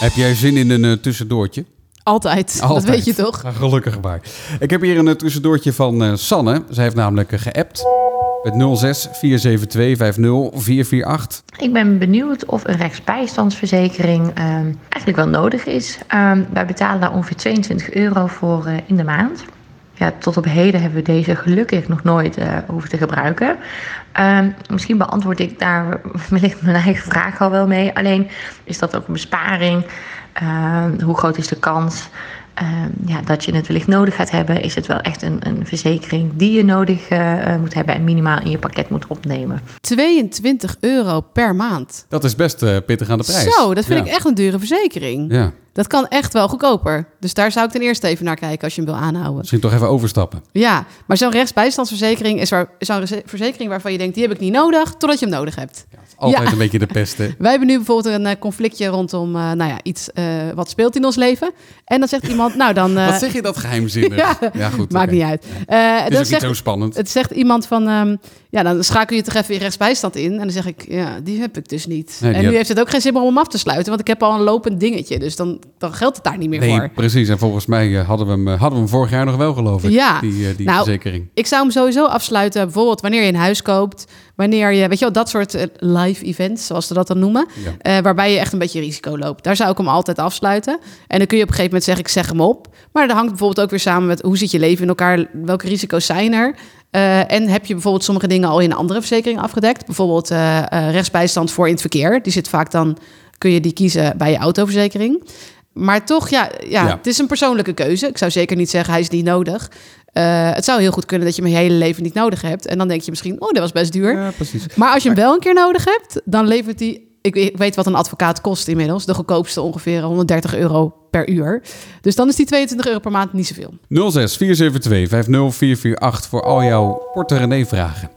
Heb jij zin in een eh, tussendoortje? Altijd, dat weet je toch? Ja, gelukkig maar. Ik heb hier een eh, tussendoortje van eh, Sanne. Zij heeft namelijk geappt met 06 472 50 448. Ik ben benieuwd of een rechtsbijstandsverzekering ehm, eigenlijk wel nodig is. Ehm, wij betalen daar ongeveer 22 euro voor in de maand. Ja, tot op heden hebben we deze gelukkig nog nooit eh, hoeven te gebruiken. Ehm, misschien beantwoord ik daar wellicht mijn eigen vraag al wel mee. Alleen is dat ook een besparing? Ehm, hoe groot is de kans ehm, ja, dat je het wellicht nodig gaat hebben? Is het wel echt een, een verzekering die je nodig eh, eh, moet hebben en minimaal in je pakket moet opnemen? 22 euro per maand. Dat is best eh, pittig aan de prijs. Zo, dat vind Ja. ik echt een dure verzekering. Ja, Dat kan echt wel goedkoper. Dus daar zou ik ten eerste even naar kijken als je hem wil aanhouden. misschien toch even overstappen. Ja, maar zo'n rechtsbijstandsverzekering is waar- zo'n reze- verzekering waarvan je denkt, die heb ik niet nodig, totdat je hem nodig hebt. Altijd Ja. een beetje de pest, hè? Wij hebben nu bijvoorbeeld een eh, conflictje rondom eh, nou ja, iets eh, wat speelt in ons leven. En dan zegt iemand, nou dan... Wat zeg je dat geheimzinnig? Ja, goed. Maakt niet uit. Eh, Het is niet zo spannend. het zegt iemand van, ehm, ja, dan schakel je toch even je rechtsbijstand in. En dan zeg ik, ja, die heb ik dus niet. Nee, en nu heeft het ook geen zin meer om hem af te sluiten, want ik heb al een lopend dingetje. Dus dan, dan geldt het daar niet meer Nee, voor. precies. En volgens mij eh, hadden, we hem, eh, hadden we hem vorig jaar nog wel, geloof ik. Ja. Die, eh, die Nou, verzekering. Ik zou hem sowieso afsluiten, bijvoorbeeld wanneer je een huis koopt. Wanneer je, weet je wel, dat soort live events, zoals ze dat dan noemen. Ja. waarbij je echt een beetje risico loopt. Daar zou ik hem altijd afsluiten. En dan kun je op een gegeven moment zeggen, ik zeg hem op. Maar dat hangt bijvoorbeeld ook weer samen met hoe zit je leven in elkaar? Welke risico's zijn er? En heb je bijvoorbeeld sommige dingen al in een andere verzekering afgedekt? Bijvoorbeeld eh, rechtsbijstand voor in het verkeer. Die zit vaak dan, kun je die kiezen bij je autoverzekering. Maar toch, ja, ja, Ja. het is een persoonlijke keuze. Ik zou zeker niet zeggen, hij is niet nodig. Eh, het zou heel goed kunnen dat je hem je hele leven niet nodig hebt. En dan denk je misschien, oh, dat was best duur. Ja, precies. Maar als je hem wel een keer nodig hebt, dan levert die... Ik weet- ik weet wat een advocaat kost inmiddels. De goedkoopste ongeveer 130 euro per uur. Dus dan is die 22 euro per maand niet zoveel. 06 472 50 448 voor al jouw Porte René vragen.